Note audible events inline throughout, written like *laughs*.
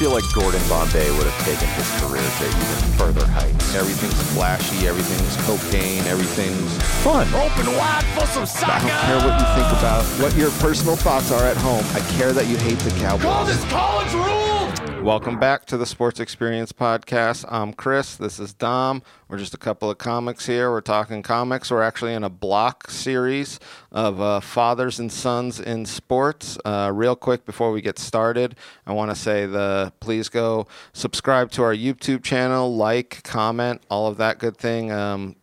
feel like Gordon Bombay would have taken his career to even further heights. Everything's flashy, everything's cocaine, everything's fun. Open wide for some I don't care what you think about what your personal thoughts are at home. I care that you hate the Cowboys. Call this college ruled. Welcome back to the Sports Experience Podcast. I'm Chris. This is Dom. We're just a couple of comics here. We're talking comics. We're actually in a block series of uh, fathers and sons in sports. Uh, real quick before we get started, I want to say the please go subscribe to our YouTube channel, like, comment, all of that good thing. Um,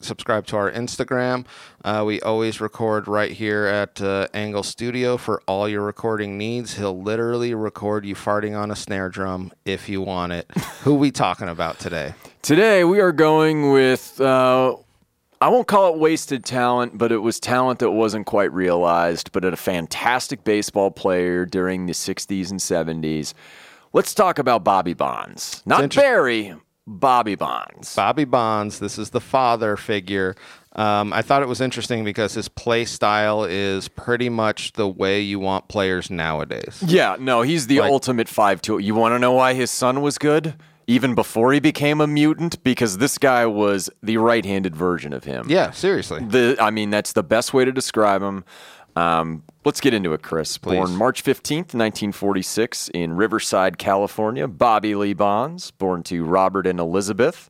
subscribe to our Instagram. Uh, we always record right here at uh, Engle Studio for all your recording needs. He'll literally record you farting on a snare drum if you want it. *laughs* Who we talking about today? Today we are going with uh, I won't call it wasted talent, but it was talent that wasn't quite realized, but a fantastic baseball player during the 60s and 70s. Let's talk about Bobby Bonds. Not inter- Barry, Bobby Bonds. Bobby Bonds. This is the father figure. Um, I thought it was interesting because his play style is pretty much the way you want players nowadays. Yeah, no, he's the Like- ultimate five tool. You want to know why his son was good? Even before he became a mutant, because this guy was the right-handed version of him. Yeah, seriously. The, I mean, that's the best way to describe him. Um, let's get into it, Chris. Born March 15th, 1946, in Riverside, California. Bobby Lee Bonds, born to Robert and Elizabeth.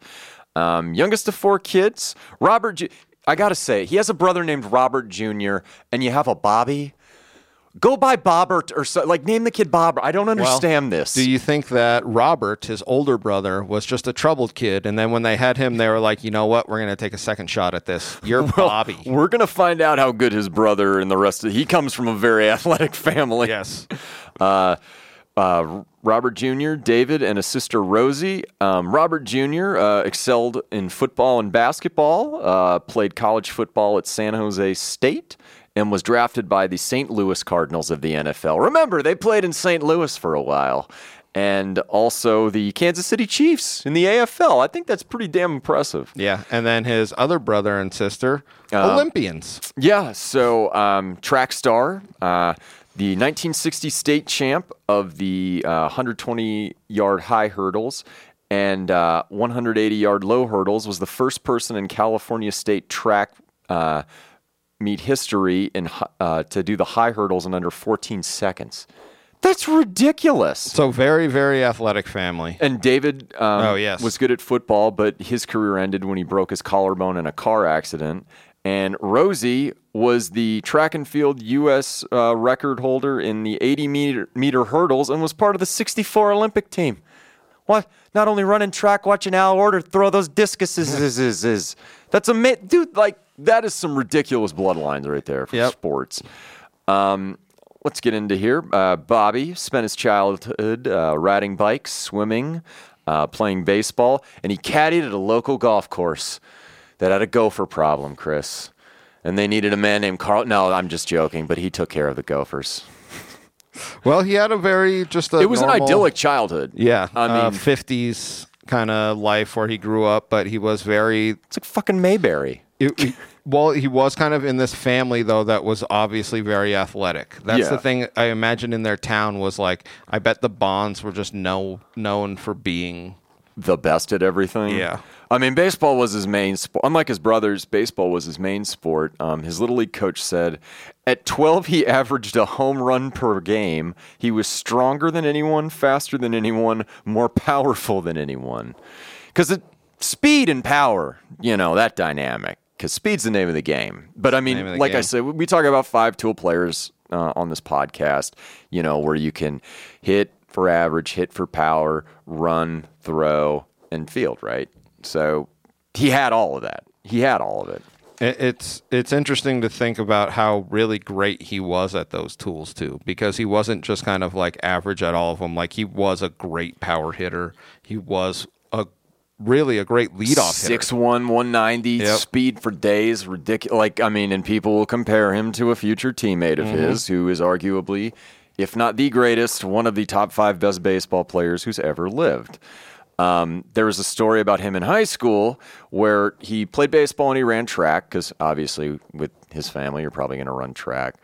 Um, youngest of four kids. Robert, Ju- I got to say, he has a brother named Robert Jr., and you have a Bobby. Go by Bobbert or so, like name the kid Bob. I don't understand this. Do you think that Robert, his older brother, was just a troubled kid, and then when they had him, they were like, you know what, we're going to take a second shot at this. You're *laughs* Bobby. We're gonna find out how good his brother and the rest of he comes from a very *laughs* athletic family. Yes. *laughs* Uh, uh, Robert Jr., David, and a sister Rosie. Um, Robert Jr. Uh, excelled in football and basketball. Uh, played college football at San Jose State. And was drafted by the St. Louis Cardinals of the NFL. Remember, they played in St. Louis for a while. And also the Kansas City Chiefs in the AFL. I think that's pretty damn impressive. Yeah. And then his other brother and sister, Uh, Olympians. Yeah, so um, track star, uh, the 1960 state champ of the uh, 120 yard high hurdles and uh, 180 yard low hurdles, was the first person in California state track uh, meet history in uh, to do the high hurdles in under 14 seconds. That's ridiculous. So very, very athletic family. And David um, Oh, yes. was good at football, but his career ended when he broke his collarbone in a car accident. And Rosie was the track and field U.S. Uh, record holder in the 80 meter, meter hurdles and was part of the 64 Olympic team. What? Not only running track, watching Al Oerter throw those discuses. *laughs* That's amazing. Dude, like, that is some ridiculous bloodlines right there for Yep. sports. Um, let's get into here. Uh, Bobby spent his childhood uh, riding bikes, swimming, uh, playing baseball, and he caddied at a local golf course that had a gopher problem, Chris. And they needed a man named Carl. No, I'm just joking, but he took care of the gophers. Well, he had a very just a. It was an normal- idyllic childhood. Yeah. I mean, uh, 50s kind of life where he grew up, but he was very. it's like fucking Mayberry. It, well, he was kind of in this family though that was obviously very athletic. That's Yeah. the thing I imagine in their town was like. I bet the Bonds were just no known for being. The best at everything. Yeah. I mean, baseball was his main sport. Unlike his brothers, baseball was his main sport. Um, his little league coach said at 12, he *laughs* averaged a home run per game. He was stronger than anyone, faster than anyone, more powerful than anyone. Because it speed and power, you know, that dynamic. Because speed's the name of the game. But I mean, like I said, we talk about five tool players uh, on this podcast, you know, where you can hit for average, hit for power, run, throw, and field, right? So he had all of that. He had all of it. It- It's it's interesting to think about how really great he was at those tools too, because he wasn't just kind of like average at all of them. Like he was a great power hitter. He was a really a great leadoff hitter. Six one, one ninety, Yep. speed for days, ridiculous. Like I mean, and people will compare him to a future teammate of mm-hmm. his, who is arguably, if not the greatest, one of the top five best baseball players who's ever lived. Um, there was a story about him in high school where he played baseball and he ran track because obviously with his family you're probably going to run track.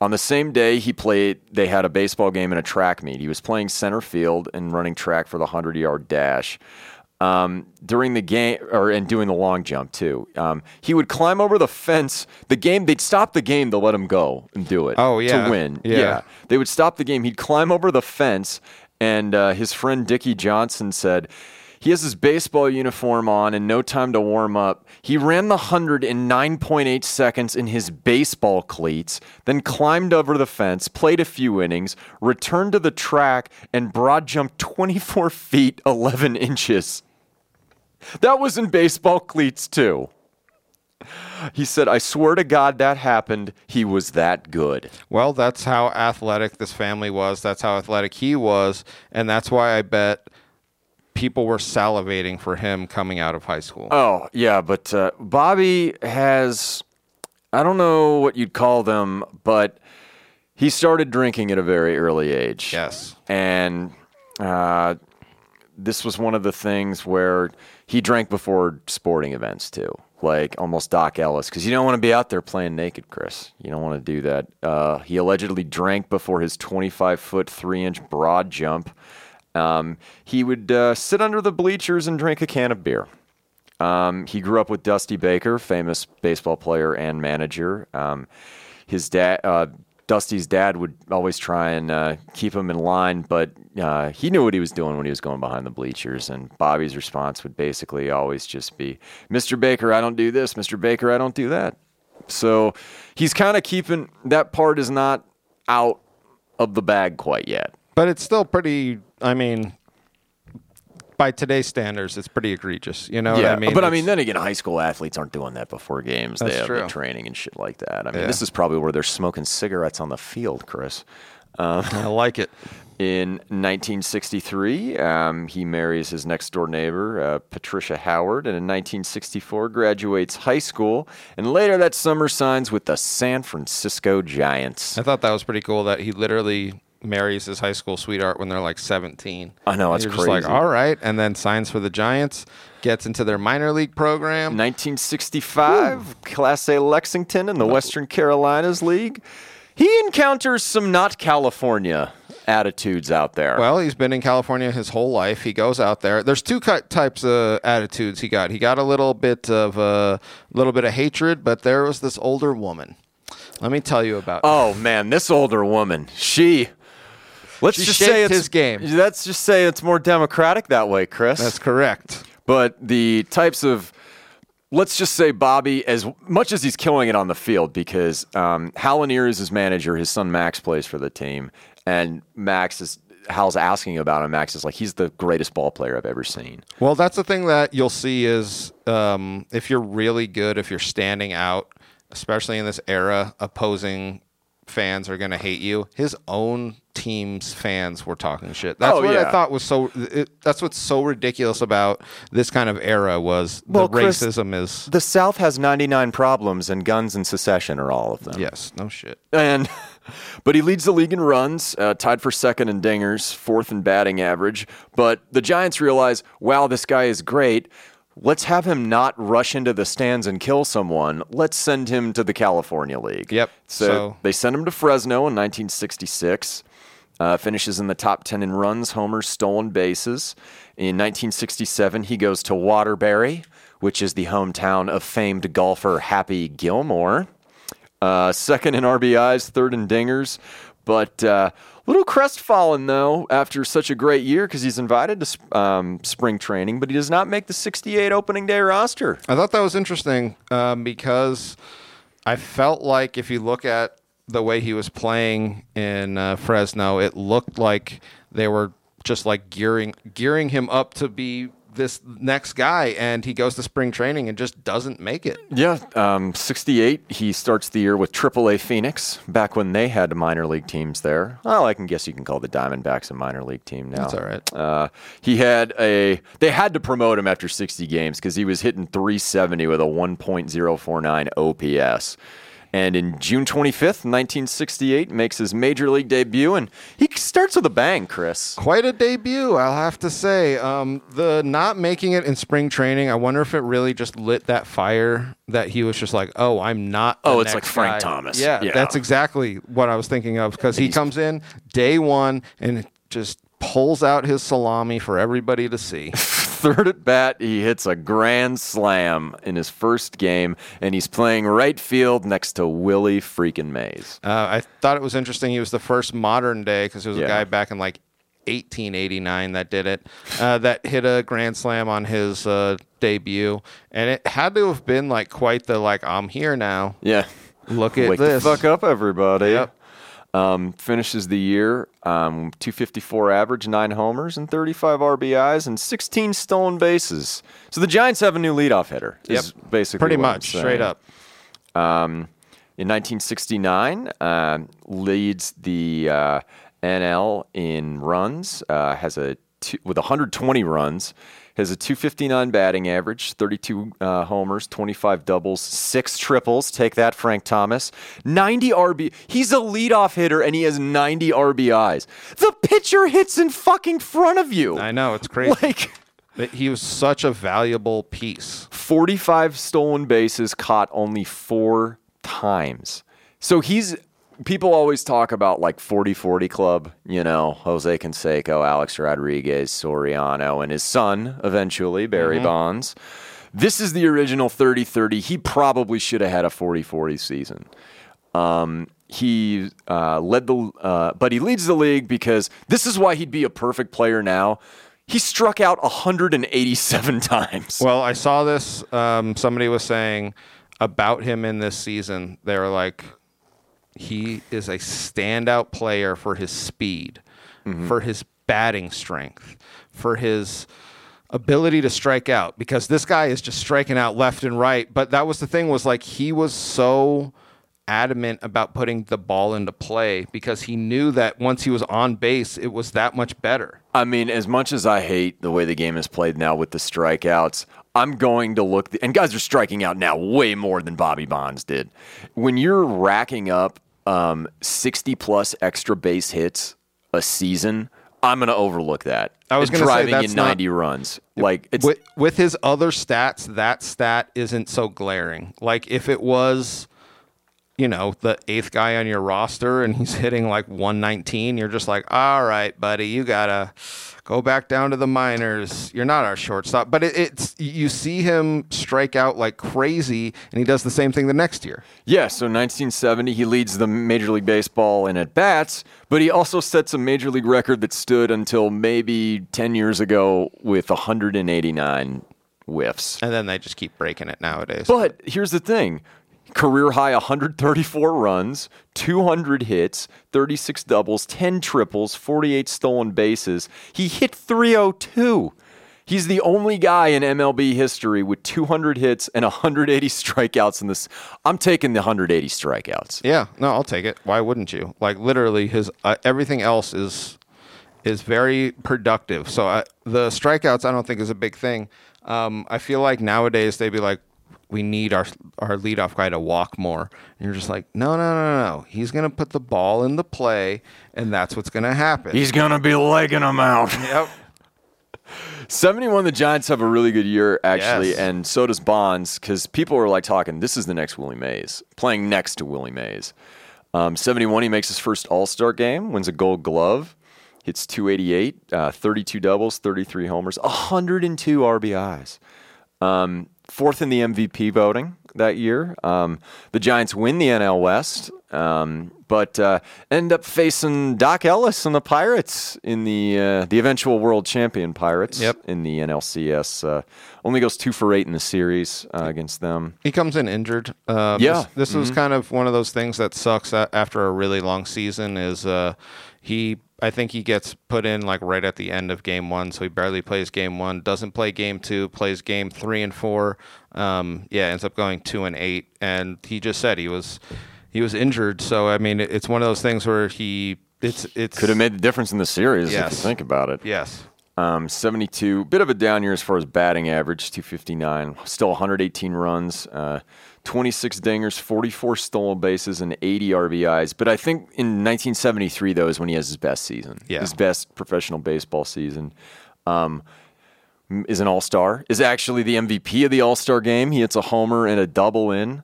On the same day, he played. They had a baseball game and a track meet. He was playing center field and running track for the hundred yard dash. Um, during the game, or and doing the long jump too. Um, he would climb over the fence. The game, they'd stop the game to let him go and do it. Oh, yeah. to win. Yeah. they would stop the game. He'd climb over the fence, and uh, his friend Dickie Johnson said. He has his baseball uniform on and no time to warm up. He ran the 100 in 9.8 seconds in his baseball cleats, then climbed over the fence, played a few innings, returned to the track, and broad jumped 24 feet 11 inches. That was in baseball cleats, too. He said, I swear to God that happened. He was that good. Well, that's how athletic this family was. That's how athletic he was. And that's why I bet people were salivating for him coming out of high school. Oh, yeah, but uh, Bobby has, I don't know what you'd call them, but he started drinking at a very early age. Yes. And uh, this was one of the things where he drank before sporting events, too. Like almost Doc Ellis, because you don't want to be out there playing naked, Chris. You don't want to do that. Uh, he allegedly drank before his 25 foot, 3 inch broad jump. Um, he would uh, sit under the bleachers and drink a can of beer. Um, he grew up with Dusty Baker, famous baseball player and manager. Um, his dad, uh, Dusty's dad, would always try and uh, keep him in line, but uh, he knew what he was doing when he was going behind the bleachers. And Bobby's response would basically always just be, "Mr. Baker, I don't do this. Mr. Baker, I don't do that." So he's kind of keeping that part is not out of the bag quite yet. But it's still pretty, I mean, by today's standards, it's pretty egregious. You know what I mean? but I mean, then again, high school athletes aren't doing that before games. That's they have the training and shit like that. I mean, Yeah. this is probably where they're smoking cigarettes on the field, Chris. *laughs* I like it. *laughs* In 1963, um, he marries his next door neighbor, uh, Patricia Howard, and in 1964 graduates high school, and later that summer signs with the San Francisco Giants. I thought that was pretty cool that he literally marries his high school sweetheart when they're like 17. I know, that's You're just like, crazy. all right, and then signs for the Giants, gets into their minor league program. 1965, Class A Lexington in the Western Carolinas League. He encounters some not California attitudes out there. Well, he's been in California his whole life. He goes out there. There's two types of attitudes he got. He got a little bit of a little bit of hatred, but there was this older woman. Let me tell you about. oh man, this older woman, she. Let's She just say it's, his game. Let's just say it's more democratic that way, Chris. That's correct. But the types of, let's just say Bobby, as much as he's killing it on the field, because um, Hal Lanier is his manager, his son Max plays for the team, and Max is Hal's asking about him. Max is like, he's the greatest ball player I've ever seen. Well, that's the thing that you'll see is um, if you're really good, if you're standing out, especially in this era, opposing fans are going to hate you. His own team's fans were talking shit. That's Oh, what I thought was so. It, that's what's so ridiculous about this kind of era was Well, the Chris, racism is. The South has 99 problems, and guns and secession are all of them. Yes, no shit. And *laughs* but he leads the league in runs, uh, tied for second in dingers, fourth in batting average. But the Giants realize, wow, this guy is great. Let's have him not rush into the stands and kill someone. Let's send him to the California League. Yep. So, So- they send him to Fresno in 1966. Uh, finishes in the top 10 in runs, homers, stolen bases. In 1967, he goes to Waterbury, which is the hometown of famed golfer Happy Gilmore. Uh, second in RBIs, third in dingers, but uh, little crestfallen though after such a great year because he's invited to sp- um, spring training, but he does not make the 68 opening day roster. I thought that was interesting um, because I felt like if you look at the way he was playing in uh, Fresno, it looked like they were just like gearing gearing him up to be this next guy, and he goes to spring training and just doesn't make it. Yeah, um, 68. He starts the year with AAA Phoenix back when they had minor league teams there. Well, I can guess you can call the Diamondbacks a minor league team now. That's all right. Uh, he had a. They had to promote him after 60 games because he was hitting 370 with a 1.049 OPS. And in June 25th, 1968, makes his major league debut, and he starts with a bang, Chris. Quite a debut, I'll have to say. Um, the not making it in spring training, I wonder if it really just lit that fire that he was just like, "Oh, I'm not." the Oh, it's like Frank guy." Thomas. Yeah, Yeah. that's exactly what I was thinking of because he comes in day one and just pulls out his salami for everybody to see. *laughs* Third at bat, he hits a grand slam in his first game, and he's playing right field next to Willie freaking Mays. Uh, I thought it was interesting. He was the first modern day because there was Yeah. a guy back in like 1889 that did it, uh, that hit a grand slam on his uh, debut, and it had to have been like quite the like I'm here now. Yeah. Look at Wake this. the fuck up, everybody. Yep. Um, finishes the year um, 254 average, nine homers, and 35 RBIs, and 16 stolen bases. So the Giants have a new leadoff hitter. Is basically Pretty much straight up. Um, in 1969, um, leads the uh, NL in runs. Uh, has a two, with 120 runs. Has a 259 batting average, 32 uh, homers, 25 doubles, six triples. Take that, Frank Thomas. 90 RB. He's a leadoff hitter and he has 90 RBIs. The pitcher hits in fucking front of you. I know it's crazy. Like. He was such a valuable piece. 45 stolen bases caught only four times. So he's people always talk about like 40-40 club, you know, Jose Canseco, Alex Rodriguez, Soriano, and his son eventually, Barry Bonds. This is the original 30-30. He probably should have had a 40-40 season. Um, he uh, led the, uh, but he leads the league because this is why he'd be a perfect player now. He struck out 187 *laughs* times. Well, I saw this. Um, somebody was saying about him in this season. They were like, he is a standout player for his speed, mm-hmm. for his batting strength, for his ability to strike out. Because this guy is just striking out left and right. But that was the thing was like he was so adamant about putting the ball into play because he knew that once he was on base, it was that much better. I mean, as much as I hate the way the game is played now with the strikeouts, I'm going to look, and guys are striking out now way more than Bobby Bonds did. When you're racking up um, 60 plus extra base hits a season, I'm going to overlook that. I was say driving that's in not- 90 runs. Like it's with, with his other stats, that stat isn't so glaring. Like if it was, you know, the eighth guy on your roster and he's *laughs* hitting like 119, you're just like, all right, buddy, you gotta go back down to the minors. You're not our shortstop. But it, it's you see him strike out like crazy, and he does the same thing the next year. Yeah, so 1970, he leads the Major League Baseball in at bats, but he also sets a Major League record that stood until maybe 10 years ago with 189 whiffs. And then they just keep breaking it nowadays. But here's the thing career high 134 runs, 200 hits, 36 doubles, 10 triples, 48 stolen bases. He hit 302. He's the only guy in MLB history with 200 hits and 180 *laughs* strikeouts in this. I'm taking the 180 strikeouts. Yeah, no, I'll take it. Why wouldn't you? Like literally, his uh, everything else is is very productive. So I, the strikeouts, I don't think is a big thing. Um, I feel like nowadays they'd be like, we need our our leadoff guy to walk more, and you're just like, no, no, no, no. He's gonna put the ball in the play, and that's what's gonna happen. He's going to be legging them out. *laughs* yep. 71, the Giants have a really good year, actually, Yes. and so does Bonds, because people are like talking, this is the next Willie Mays, playing next to Willie Mays. Um, 71, he makes his first All Star game, wins a gold glove, hits 288, uh, 32 doubles, 33 homers, 102 RBIs. Um, fourth in the MVP voting that year. Um, the Giants win the NL West, um, but uh, end up facing Doc Ellis and the Pirates in the uh, the eventual world champion Pirates Yep. in the NLCS. Uh, only goes two for eight in the series uh, against them. He comes in injured. Um, Yeah. This, this was kind of one of those things that sucks after a really long season. Is uh, he? I think he gets put in like right at the end of game one, so he barely plays game one. Doesn't play game two. Plays game three and four. Um, yeah, ends up going two and eight. And he just said he was he was injured. So I mean, it's one of those things where he it's it's Could have made the difference in the series if you Yes. think about it. yes. Um, 72, bit of a down year as far as batting average, 259. Still 118 runs, uh, 26 dingers, 44 stolen bases, and 80 RBIs. But I think in 1973, though, is when he has his best season. Yeah. His best professional baseball season. Um, is an all star, is actually the MVP of the all star game. He hits a homer and a double in,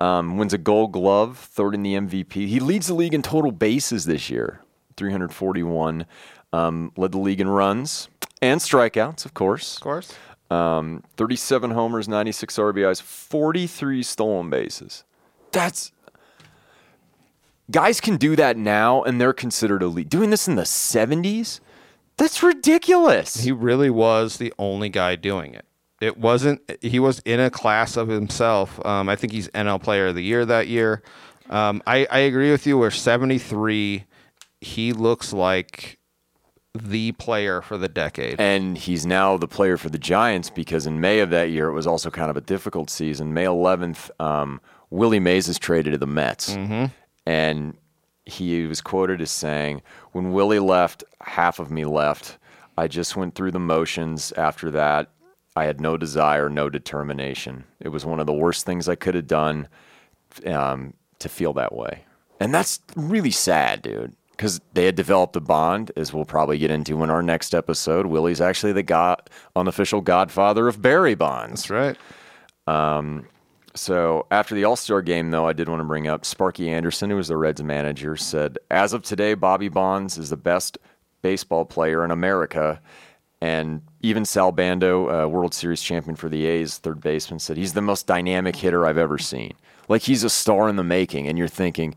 um, wins a gold glove, third in the MVP. He leads the league in total bases this year, 341. Um, led the league in runs and strikeouts, of course. Of course. Um, 37 homers, 96 RBIs, 43 stolen bases. That's. Guys can do that now, and they're considered elite. Doing this in the 70s? That's ridiculous. He really was the only guy doing it. It wasn't. He was in a class of himself. Um, I think he's NL Player of the Year that year. Um, I, I agree with you. Where seventy three, he looks like the player for the decade. And he's now the player for the Giants because in May of that year, it was also kind of a difficult season. May 11th, um, Willie Mays is traded to the Mets. And he was quoted as saying, When Willie left, half of me left. I just went through the motions. After that, I had no desire, no determination. It was one of the worst things I could have done um, to feel that way. And that's really sad, dude. Because they had developed a bond, as we'll probably get into in our next episode. Willie's actually the god, unofficial godfather of Barry Bonds. That's right. So after the All Star game, though, I did want to bring up Sparky Anderson, who was the Reds manager, said, As of today, Bobby Bonds is the best baseball player in America. And even Sal Bando, uh, World Series champion for the A's, third baseman, said he's the most dynamic hitter I've ever seen. Like he's a star in the making. And you're thinking,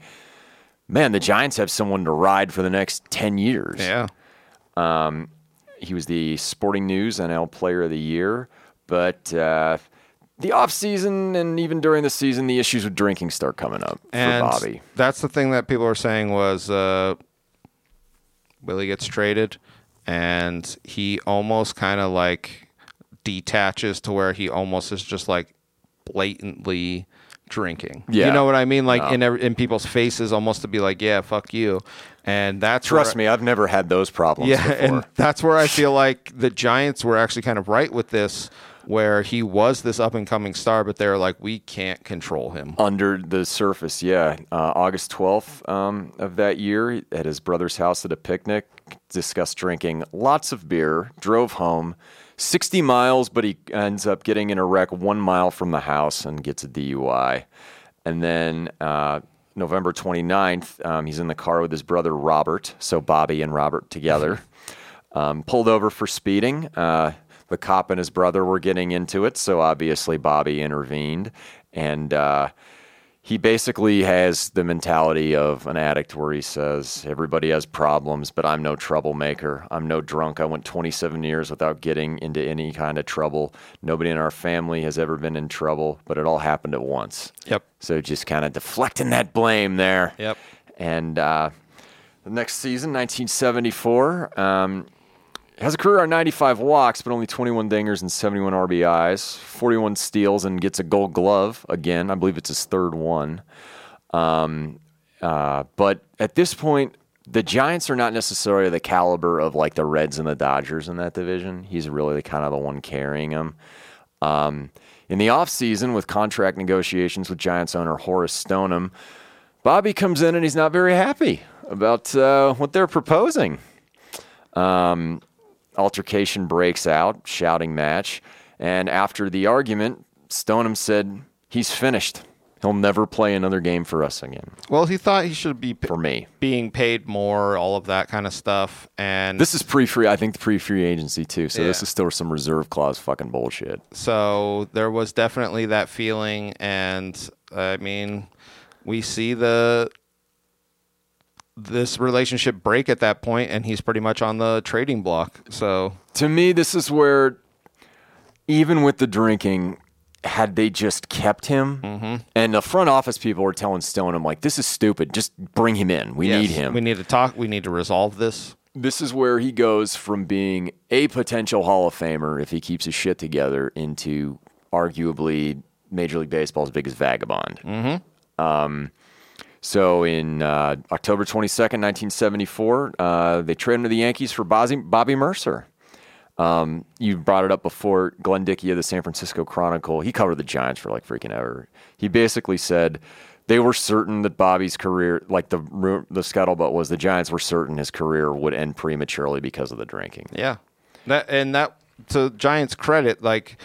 man, the Giants have someone to ride for the next 10 years. Yeah. He was the Sporting News NL Player of the Year. But uh, the offseason and even during the season, the issues with drinking start coming up and for Bobby. that's the thing that people were saying was uh, Willie gets traded, and he almost kind of like detaches to where he almost is just like blatantly drinking. Yeah. you know what I mean? Like No. in every, in people's faces, almost to be like, "Yeah, fuck you," and that's where- Trust me, I've never had those problems yeah, before. and that's where I feel like the Giants were actually kind of right with this, where he was this up and coming star, but they're like, we can't control him. under the surface, yeah. Uh, August 12th um, of that year, at his brother's house at a picnic, discussed drinking lots of beer, drove home 60 miles, but he ends up getting in a wreck one mile from the house and gets a DUI. And then uh, November 29th, um, he's in the car with his brother Robert, so Bobby and Robert together. *laughs* um, pulled over for speeding. Uh, the cop and his brother were getting into it, so obviously Bobby intervened. And uh, he basically has the mentality of an addict where he says, Everybody has problems, but I'm no troublemaker. I'm no drunk. I went 27 years without getting into any kind of trouble. Nobody in our family has ever been in trouble, but it all happened at once. Yep. So just kind of deflecting that blame there. Yep. And uh, the next season, 1974, um, has a career on 95 walks, but only 21 dingers and 71 RBIs, 41 steals, and gets a Gold Glove again. I believe it's his third one. Um, uh, but at this point, the Giants are not necessarily the caliber of like the Reds and the Dodgers in that division. He's really kind of the one carrying them. Um, in the offseason, with contract negotiations with Giants owner Horace Stoneham, Bobby comes in and he's not very happy about uh, what they're proposing. Um, altercation breaks out, shouting match, and after the argument, Stoneham said he's finished. He'll never play another game for us again. Well, he thought he should be For me, being paid more, all of that kind of stuff. And this is pre-free. I think the pre-free agency too. So this is still some reserve clause fucking bullshit. so there was definitely that feeling. And I mean, we see the this relationship break at that point, and he's pretty much on the trading block. So To me, this is where, even with the drinking, had they just kept him, and the front office people were telling Stone, "I'm like, "This is stupid. Just bring him in. We need him." We need to talk. We need to resolve this. this is where he goes from being a potential Hall of Famer if he keeps his shit together into arguably Major League Baseball's biggest vagabond. Um, so in uh, October 22nd, 1974, uh, they traded to the Yankees for Bobby, Bobby Murcer. Um, you brought it up before. Glenn Dickey of the San Francisco Chronicle. He covered the Giants for like freaking ever. He basically said they were certain that Bobby's career, like the the scuttlebutt was, the Giants were certain his career would end prematurely because of the drinking. Yeah, that and that to Giants' credit, like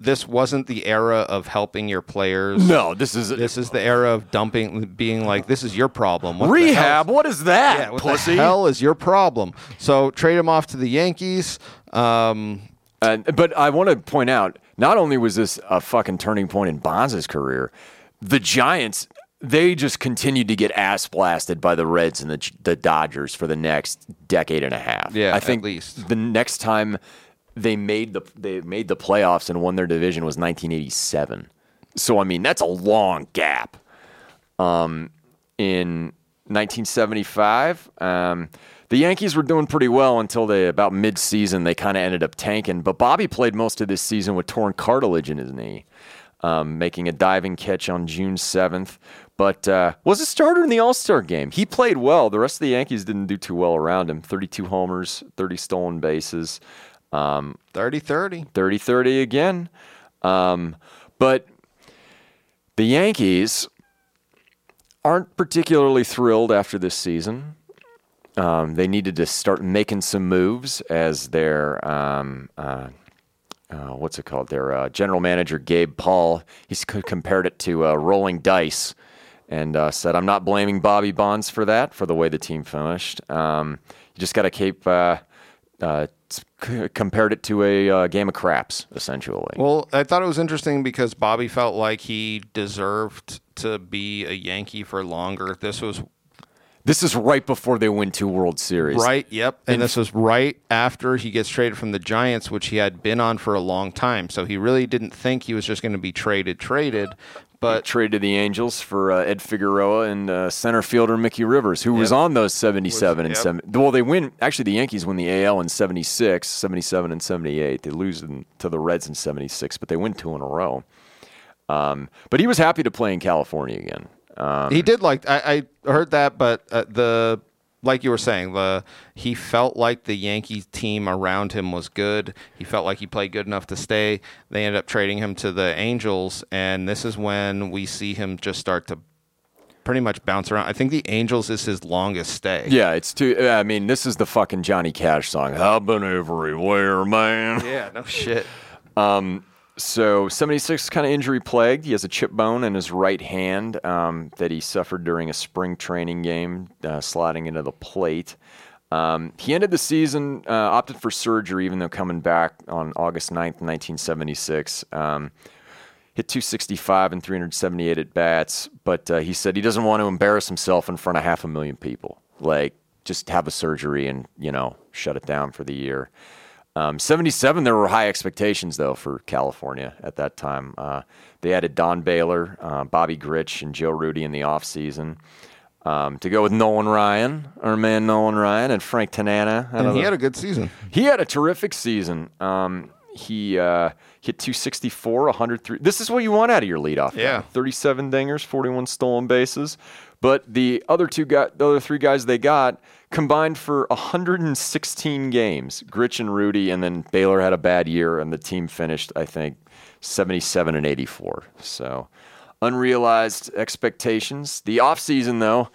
this wasn't the era of helping your players. No, this is This is the era of dumping, being like, "This is your problem." What rehab. hell- What is that, Yeah, what pussy? the hell is your problem? So trade him off to the Yankees. Um, And, but I want to point out, not only was this a fucking turning point in Bonds' career, the Giants they just continued to get ass blasted by the Reds and the, the Dodgers for the next decade and a half. Yeah, I think at least. the next time they made the they made the playoffs and won their division was 1987. So I mean that's a long gap. Um, in 1975. Um, the Yankees were doing pretty well until they about mid-season they kind of ended up tanking. But Bobby played most of this season with torn cartilage in his knee, um, making a diving catch on June 7th. But uh, was a starter in the All Star game. He played well. The rest of the Yankees didn't do too well around him. 32 homers, 30 stolen bases. 30-30. 30 30 again. Um, but the Yankees aren't particularly thrilled after this season. Um, they needed to start making some moves as their um, uh, uh, what's it called? Their uh, general manager Gabe Paul. He's c- compared it to uh, rolling dice, and uh, said, "I'm not blaming Bobby Bonds for that, for the way the team finished. Um, you just got to keep." C- compared it to a uh, game of craps, essentially. Well, I thought it was interesting because Bobby felt like he deserved to be a Yankee for longer. This was this is right before they win two World Series. right, yep, and this was right after he gets traded from the Giants, which he had been on for a long time. So he really didn't think he was just going to be traded, traded. But traded to the Angels for uh, Ed Figueroa and uh, center fielder Mickey Rivers, who was on those 77 and yep. 7. Well, they win. Actually, the Yankees win the AL in 76, 77 and 78. They lose to the Reds in 76, but they win two in a row. Um, but he was happy to play in California again. Um, he did like I, I heard that, but uh, the like you were saying, the he felt like the Yankee team around him was good. He felt like he played good enough to stay. They ended up trading him to the Angels, and this is when we see him just start to pretty much bounce around. I think the Angels is his longest stay. yeah, it's too. I mean, this is the fucking Johnny Cash song. I've been everywhere, man. Yeah, no shit. *laughs* Um, So 76 kind of injury plagued. He has a chip bone in his right hand um, that he suffered during a spring training game, uh, sliding into the plate. Um, he ended the season, uh, opted for surgery, even though coming back on August 9th, 1976. Um, hit 265 and 378 at bats, but uh, he said he doesn't want to embarrass himself in front of half a million people. Like, just have a surgery and, you know, shut it down for the year. Um, 77, there were high expectations, though, for California at that time. Uh, they added Don Baylor, uh, Bobby Grich, and Joe Rudi in the offseason. Um, to go with Nolan Ryan, our man Nolan Ryan, and Frank Tanana. And he had a good season. he had a terrific season. Um, he uh, hit 264, 103. This is what you want out of your leadoff. guy. Yeah. 37 dingers, 41 stolen bases. But the other two the other three guys they got combined for 116 games. Grich and Rudi, and then Baylor had a bad year, and the team finished, I think, 77 and 84. So unrealized expectations. The offseason, though,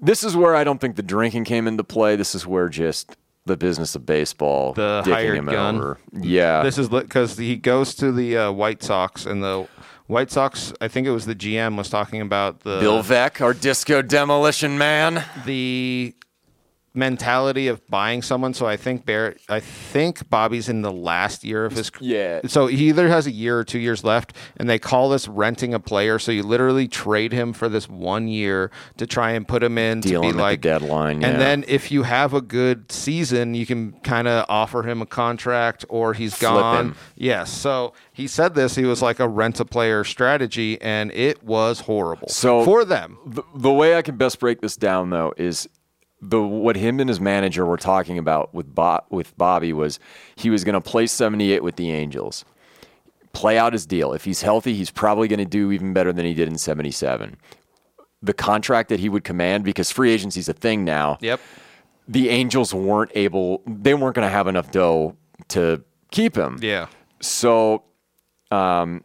this is where I don't think the drinking came into play. This is where just the business of baseball, The hired him gun. over. Yeah, This is because he goes to the uh, White Sox, and the White Sox. I think it was the GM was talking about the Bill Veeck, our disco demolition man. the mentality of buying someone. So I think Barrett, I think Bobby's in the last year of his. Yeah. So he either has a year or two years left, and they call this renting a player. So you literally trade him for this one year to try and put him in Deal to him be at the like deadline, yeah. And then if you have a good season, you can kind of offer him a contract, or he's Flip gone. him. Yes. So he said this. He was like a rent a player strategy, and it was horrible. So- for them, The, the way I can best break this down, though, is the what him and his manager were talking about with Bo- with Bobby was he was going to play 78 with the Angels, play out his deal. If he's healthy, he's probably going to do even better than he did in 77. The contract that he would command, because free agency's a thing now. yep. the Angels weren't able, they weren't going to have enough dough to keep him. Yeah. So um,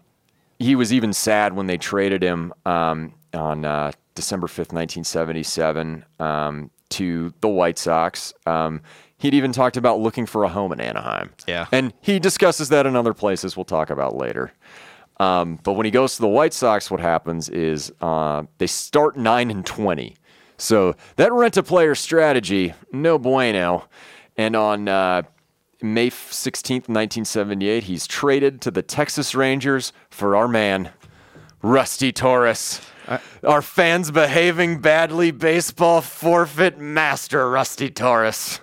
he was even sad when they traded him um, on uh, December 5th, 1977, um, to the White Sox. Um, he'd even talked about looking for a home in Anaheim. Yeah. And he discusses that in other places we'll talk about later. Um, but when he goes to the White Sox, what happens is uh, they start 9 and 20. So that rent a player strategy, no bueno. And on uh, May 16th, 1978, he's traded to the Texas Rangers for our man, Rusty Torres. Our fans behaving badly, baseball forfeit master, Rusty Torres.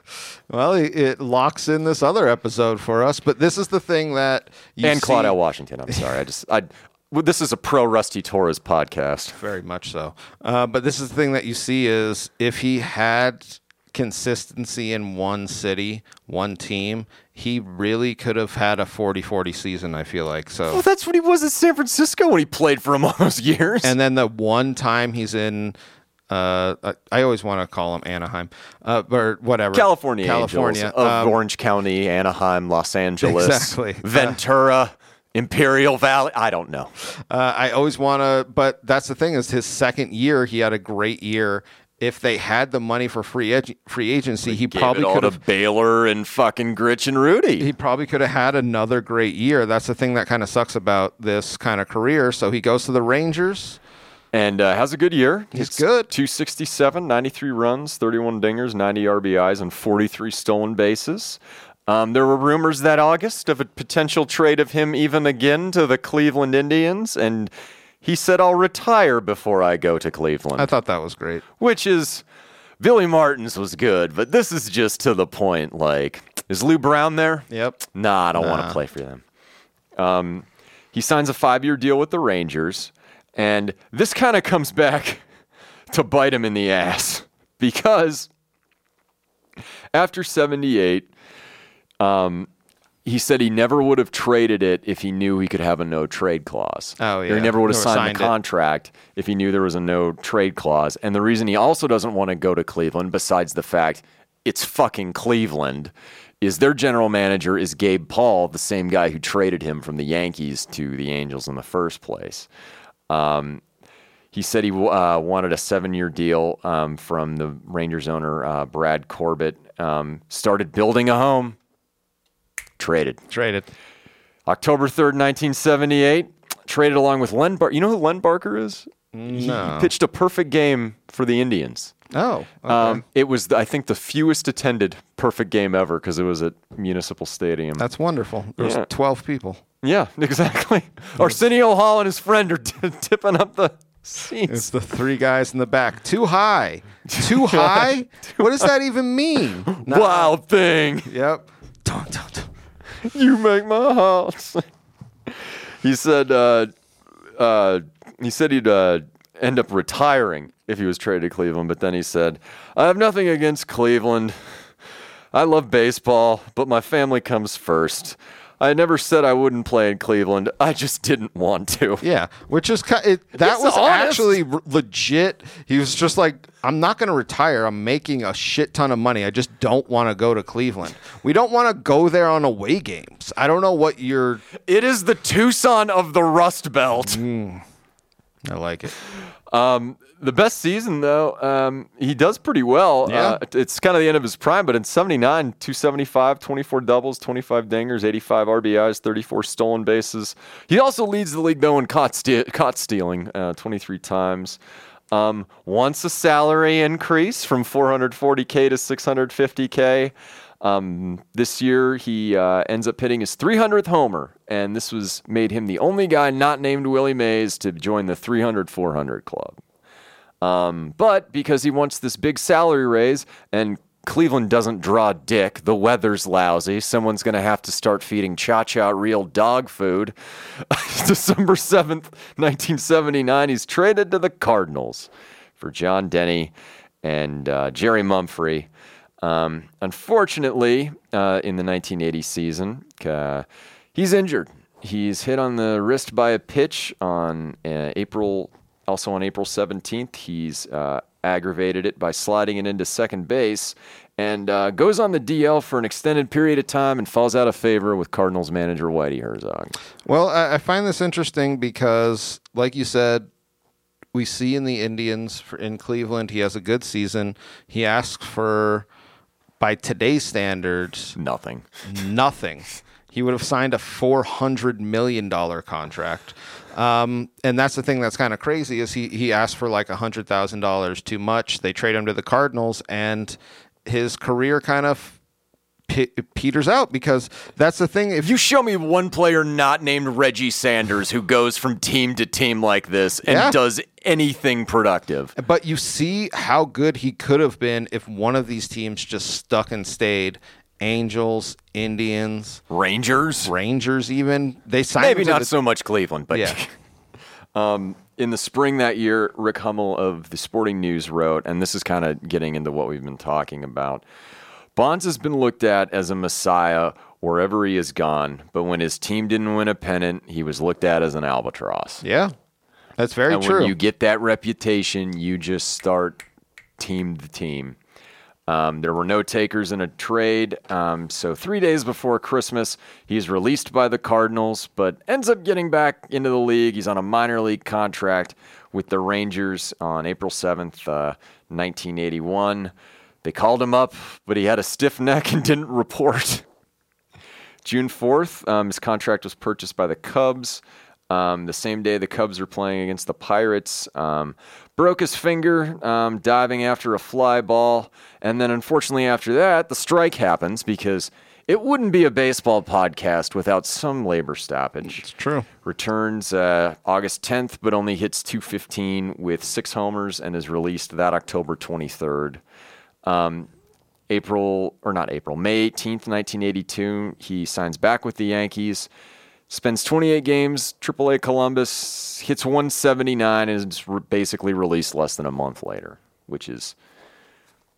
Well, it- locks in this other episode for us, but this is the thing that you and see- Claudell Washington. I'm sorry. I just, I, well, this is a pro Rusty Torres podcast. Very much so. Uh, but this is the thing that you see is if he had consistency in one city, one team, he really could have had a 40-40 season, I feel like. So Well, that's what he was at San Francisco when he played for him *laughs* all those years. and then the one time he's in uh, I- always want to call him Anaheim, uh, or whatever. California, California, Angels of um, Orange County, Anaheim, Los Angeles, Exactly. *laughs* Ventura, Imperial Valley. I don't know. Uh, I always want to, but that's the thing is his second year, he had a great year. If they had the money for free ag- free agency, he probably could have. Baylor and fucking Grich and Rudi. He probably could have had another great year. That's the thing that kind of sucks about this kind of career. So he goes to the Rangers. and uh, has a good year. He's good. 267, 93 runs, 31 dingers, 90 RBIs, and 43 stolen bases. Um, there were rumors that August of a potential trade of him even again to the Cleveland Indians, and he said, I'll retire before I go to Cleveland. I thought that was great. which is Billy Martin's was good, but this is just to the point. Like, is Lou Brown there? Yep. Nah, I don't want to play for them. Um, he signs a five-year deal with the Rangers, and this kind of comes back *laughs* to bite him in the ass because after 78, um, he said he never would have traded it if he knew he could have a no trade clause. Oh, Or yeah. he never would have signed, signed the it. contract if he knew there was a no trade clause. And the reason he also doesn't want to go to Cleveland, besides the fact it's fucking Cleveland, is their general manager is Gabe Paul, the same guy who traded him from the Yankees to the Angels in the first place. Um, he said he uh, wanted a seven-year deal um, from the Rangers owner uh, Brad Corbett. Um, started building a home. Traded. Traded. October 3rd, 1978. Traded along with Len Bar. You know who Len Barker is? He- He, No. pitched a perfect game for the Indians. Oh, okay. Um, it was, I think, the fewest attended perfect game ever because it was at Municipal Stadium. that's wonderful. There was yeah. 12 people. yeah, *laughs* exactly. Arsenio Hall and his friend are t- tipping up the seats. It's the three guys in the back. Too high. *laughs* Too high? *laughs* what does that even mean? No. Wild thing. Yep. Dun, dun, dun. *laughs* you make my house. he said. Uh, uh, he said he'd uh, end up retiring if he was traded to Cleveland, but then he said, "I have nothing against Cleveland. I love baseball, but my family comes first. I never said I wouldn't play in Cleveland. I just didn't want to." Yeah, which is ki- it, that It's was honest. actually r- legit. He was just like, "I'm not going to retire. I'm making a shit ton of money. I just don't want to go to Cleveland. We don't want to go there on away games. I don't know what you're. It is the Tucson of the Rust Belt. Mm. I like it. Um, the best season, though, um, he does pretty well. Yeah. Uh, it's kind of the end of his prime, but in 79, 275, 24 doubles, 25 dingers, 85 RBIs, 34 stolen bases. He also leads the league, though, in caught, ste- caught stealing uh, 23 times. Um, wants a salary increase from 440K to 650K. Um, this year, he uh, ends up hitting his 300th homer, and this was made him the only guy not named Willie Mays to join the 300 400 club. Um, but because he wants this big salary raise and Cleveland doesn't draw dick, the weather's lousy, someone's going to have to start feeding Cha Cha real dog food. *laughs* December 7th, 1979, he's traded to the Cardinals for John Denny and uh, Jerry Mumphrey. Um, unfortunately, uh, in the 1980 season, uh, he's injured. He's hit on the wrist by a pitch on uh, April, also on April 17th. He's uh, aggravated it by sliding it into second base and uh, goes on the DL for an extended period of time and falls out of favor with Cardinals manager Whitey Herzog. Well, I, I find this interesting because, like you said, we see in the Indians for, in Cleveland, he has a good season. He asks for, by today's standards, Nothing. nothing. He would have signed a four hundred million dollar contract, um, and that's the thing that's kind of crazy is he he asked for like hundred thousand dollars too much. They trade him to the Cardinals, and his career kind of pe- peters out because that's the thing. If You show me one player not named Reggie Sanders who goes from team to team like this and Yeah. does anything productive. But you see how good he could have been if one of these teams just stuck and stayed. Angels, Indians, Rangers? Rangers, even they signed Maybe not the- so much Cleveland, but Yeah. *laughs* um, in the spring that year, Rick Hummel of the Sporting News wrote, and this is kind of getting into what we've been talking about. Bonds has been looked at as a messiah wherever he has gone, but when his team didn't win a pennant, he was looked at as an albatross. Yeah, that's very and true. when you get that reputation, you just start team the team. Um, there were no takers in a trade. Um, so, three days before Christmas, he's released by the Cardinals, but ends up getting back into the league. He's on a minor league contract with the Rangers on April 7th, uh, 1981. They called him up, but he had a stiff *laughs* neck and didn't report. June 4th, um, his contract was purchased by the Cubs. Um, the same day the Cubs were playing against the Pirates. Um, broke his finger um, diving after a fly ball. And then, unfortunately, after that, the strike happens because it wouldn't be a baseball podcast without some labor stoppage. it's true. Returns uh, August 10th, but only hits 215 with six homers and is released that October 23rd. Um, April, or not April, May 18th, 1982, he signs back with the Yankees, spends 28 games, AAA Columbus, hits 179, and is re- basically released less than a month later, which is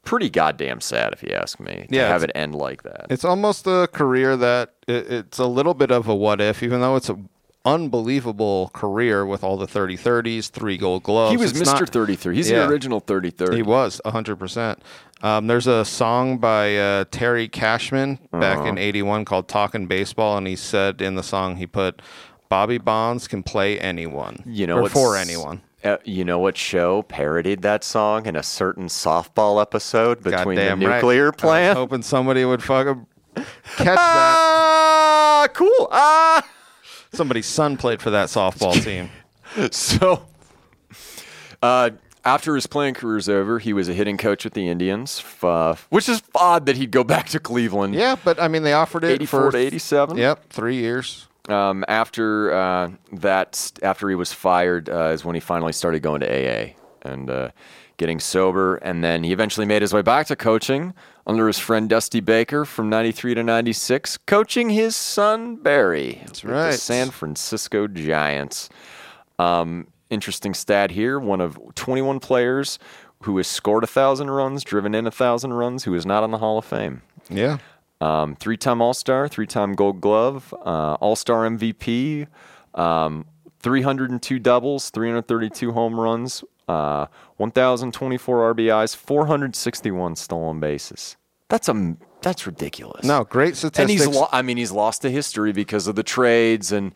pretty goddamn sad if you ask me to Yeah, have it end like that. It's almost a career that it, it's a little bit of a what if, even though it's an unbelievable career with all the 30 30s, three gold gloves. He was It's Mr. not- 33. He's Yeah. the original 33. He was 100%. Um, there's a song by uh, Terry Cashman back Uh-huh. in 81 called Talking Baseball, and he said in the song, he put, Bobby Bonds can play anyone. You know or for anyone. Uh, you know what show parodied that song in a certain softball episode between the right. nuclear was plant? hoping somebody would fucking *laughs* catch that. Ah, cool. Ah. Somebody's son played for that softball *laughs* team. So, uh, after his playing career's over, he was a hitting coach with the Indians, uh, which is odd that he'd go *laughs* back to Cleveland. Yeah, but I mean, they offered it 84 for to 87. Yep, three years. Um, after uh, that, after he was fired, uh, is when he finally started going to AA and uh, getting sober. And then he eventually made his way back to coaching under his friend Dusty Baker from 93 to 96, coaching his son Barry. That's The right. San Francisco Giants. Um, interesting stat here one of 21 players who has scored a 1,000 runs, driven in a 1,000 runs, who is not on the Hall of Fame. Yeah. Um, three-time All-Star, three-time Gold Glove, uh, All-Star MVP, um, 302 doubles, 332 home runs, uh, 1,024 RBIs, 461 stolen bases. That's a that's ridiculous. No, great statistics. and he's lo- I mean he's lost to history because of the trades and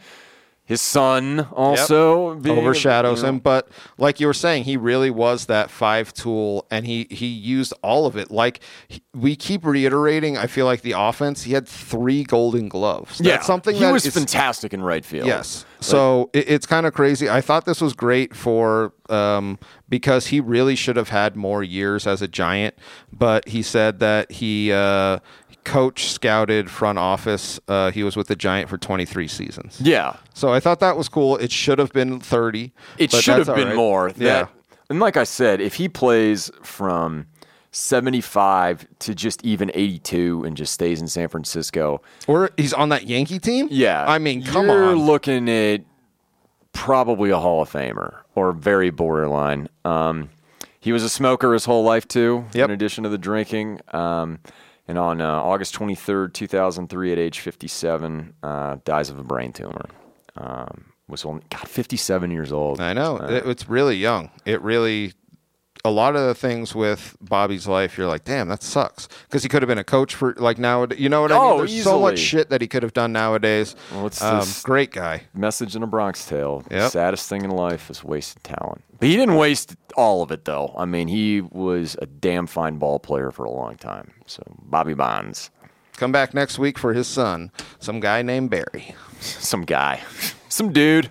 his son also being- overshadows you know. him. But like you were saying, he really was that five tool, and he he used all of it. Like he- we keep reiterating, I feel like the offense. He had three Golden Gloves. Yeah, That's something he that was is- fantastic in right field. Yes. So it, it's kind of crazy. I thought this was great for um, because he really should have had more years as a Giant, but he said that he uh, coach scouted front office. Uh, he was with the Giant for 23 seasons. yeah. So I thought that was cool. It should have been 30. It should have been right. more. Yeah. That, And like I said, if he plays from 75 to just even 82 and just stays in San Francisco, Or he's on that Yankee team? yeah. I mean, come you're on. looking at probably a Hall of Famer or very borderline. Um, he was a smoker his whole life too, Yep. in addition to the drinking. Um, and on uh, August 23rd, 2003, at age 57, uh, dies of a brain tumor. Um, was only God 57 years old. I know. it, it's really young. It really a lot of the things with Bobby's life, you're like, damn, that sucks. Because he could have been a coach for like now. You know what I mean? Oh, There's so much shit that he could have done nowadays. Well, it's um, this- great guy. Message in a Bronx Tale. The Yep. saddest thing in life is wasted talent. But he didn't waste all of it, though. I mean, he was a damn fine ball player for a long time. So, Bobby Bonds, Come back next week for his son, some guy named Barry. some guy, *laughs* some dude.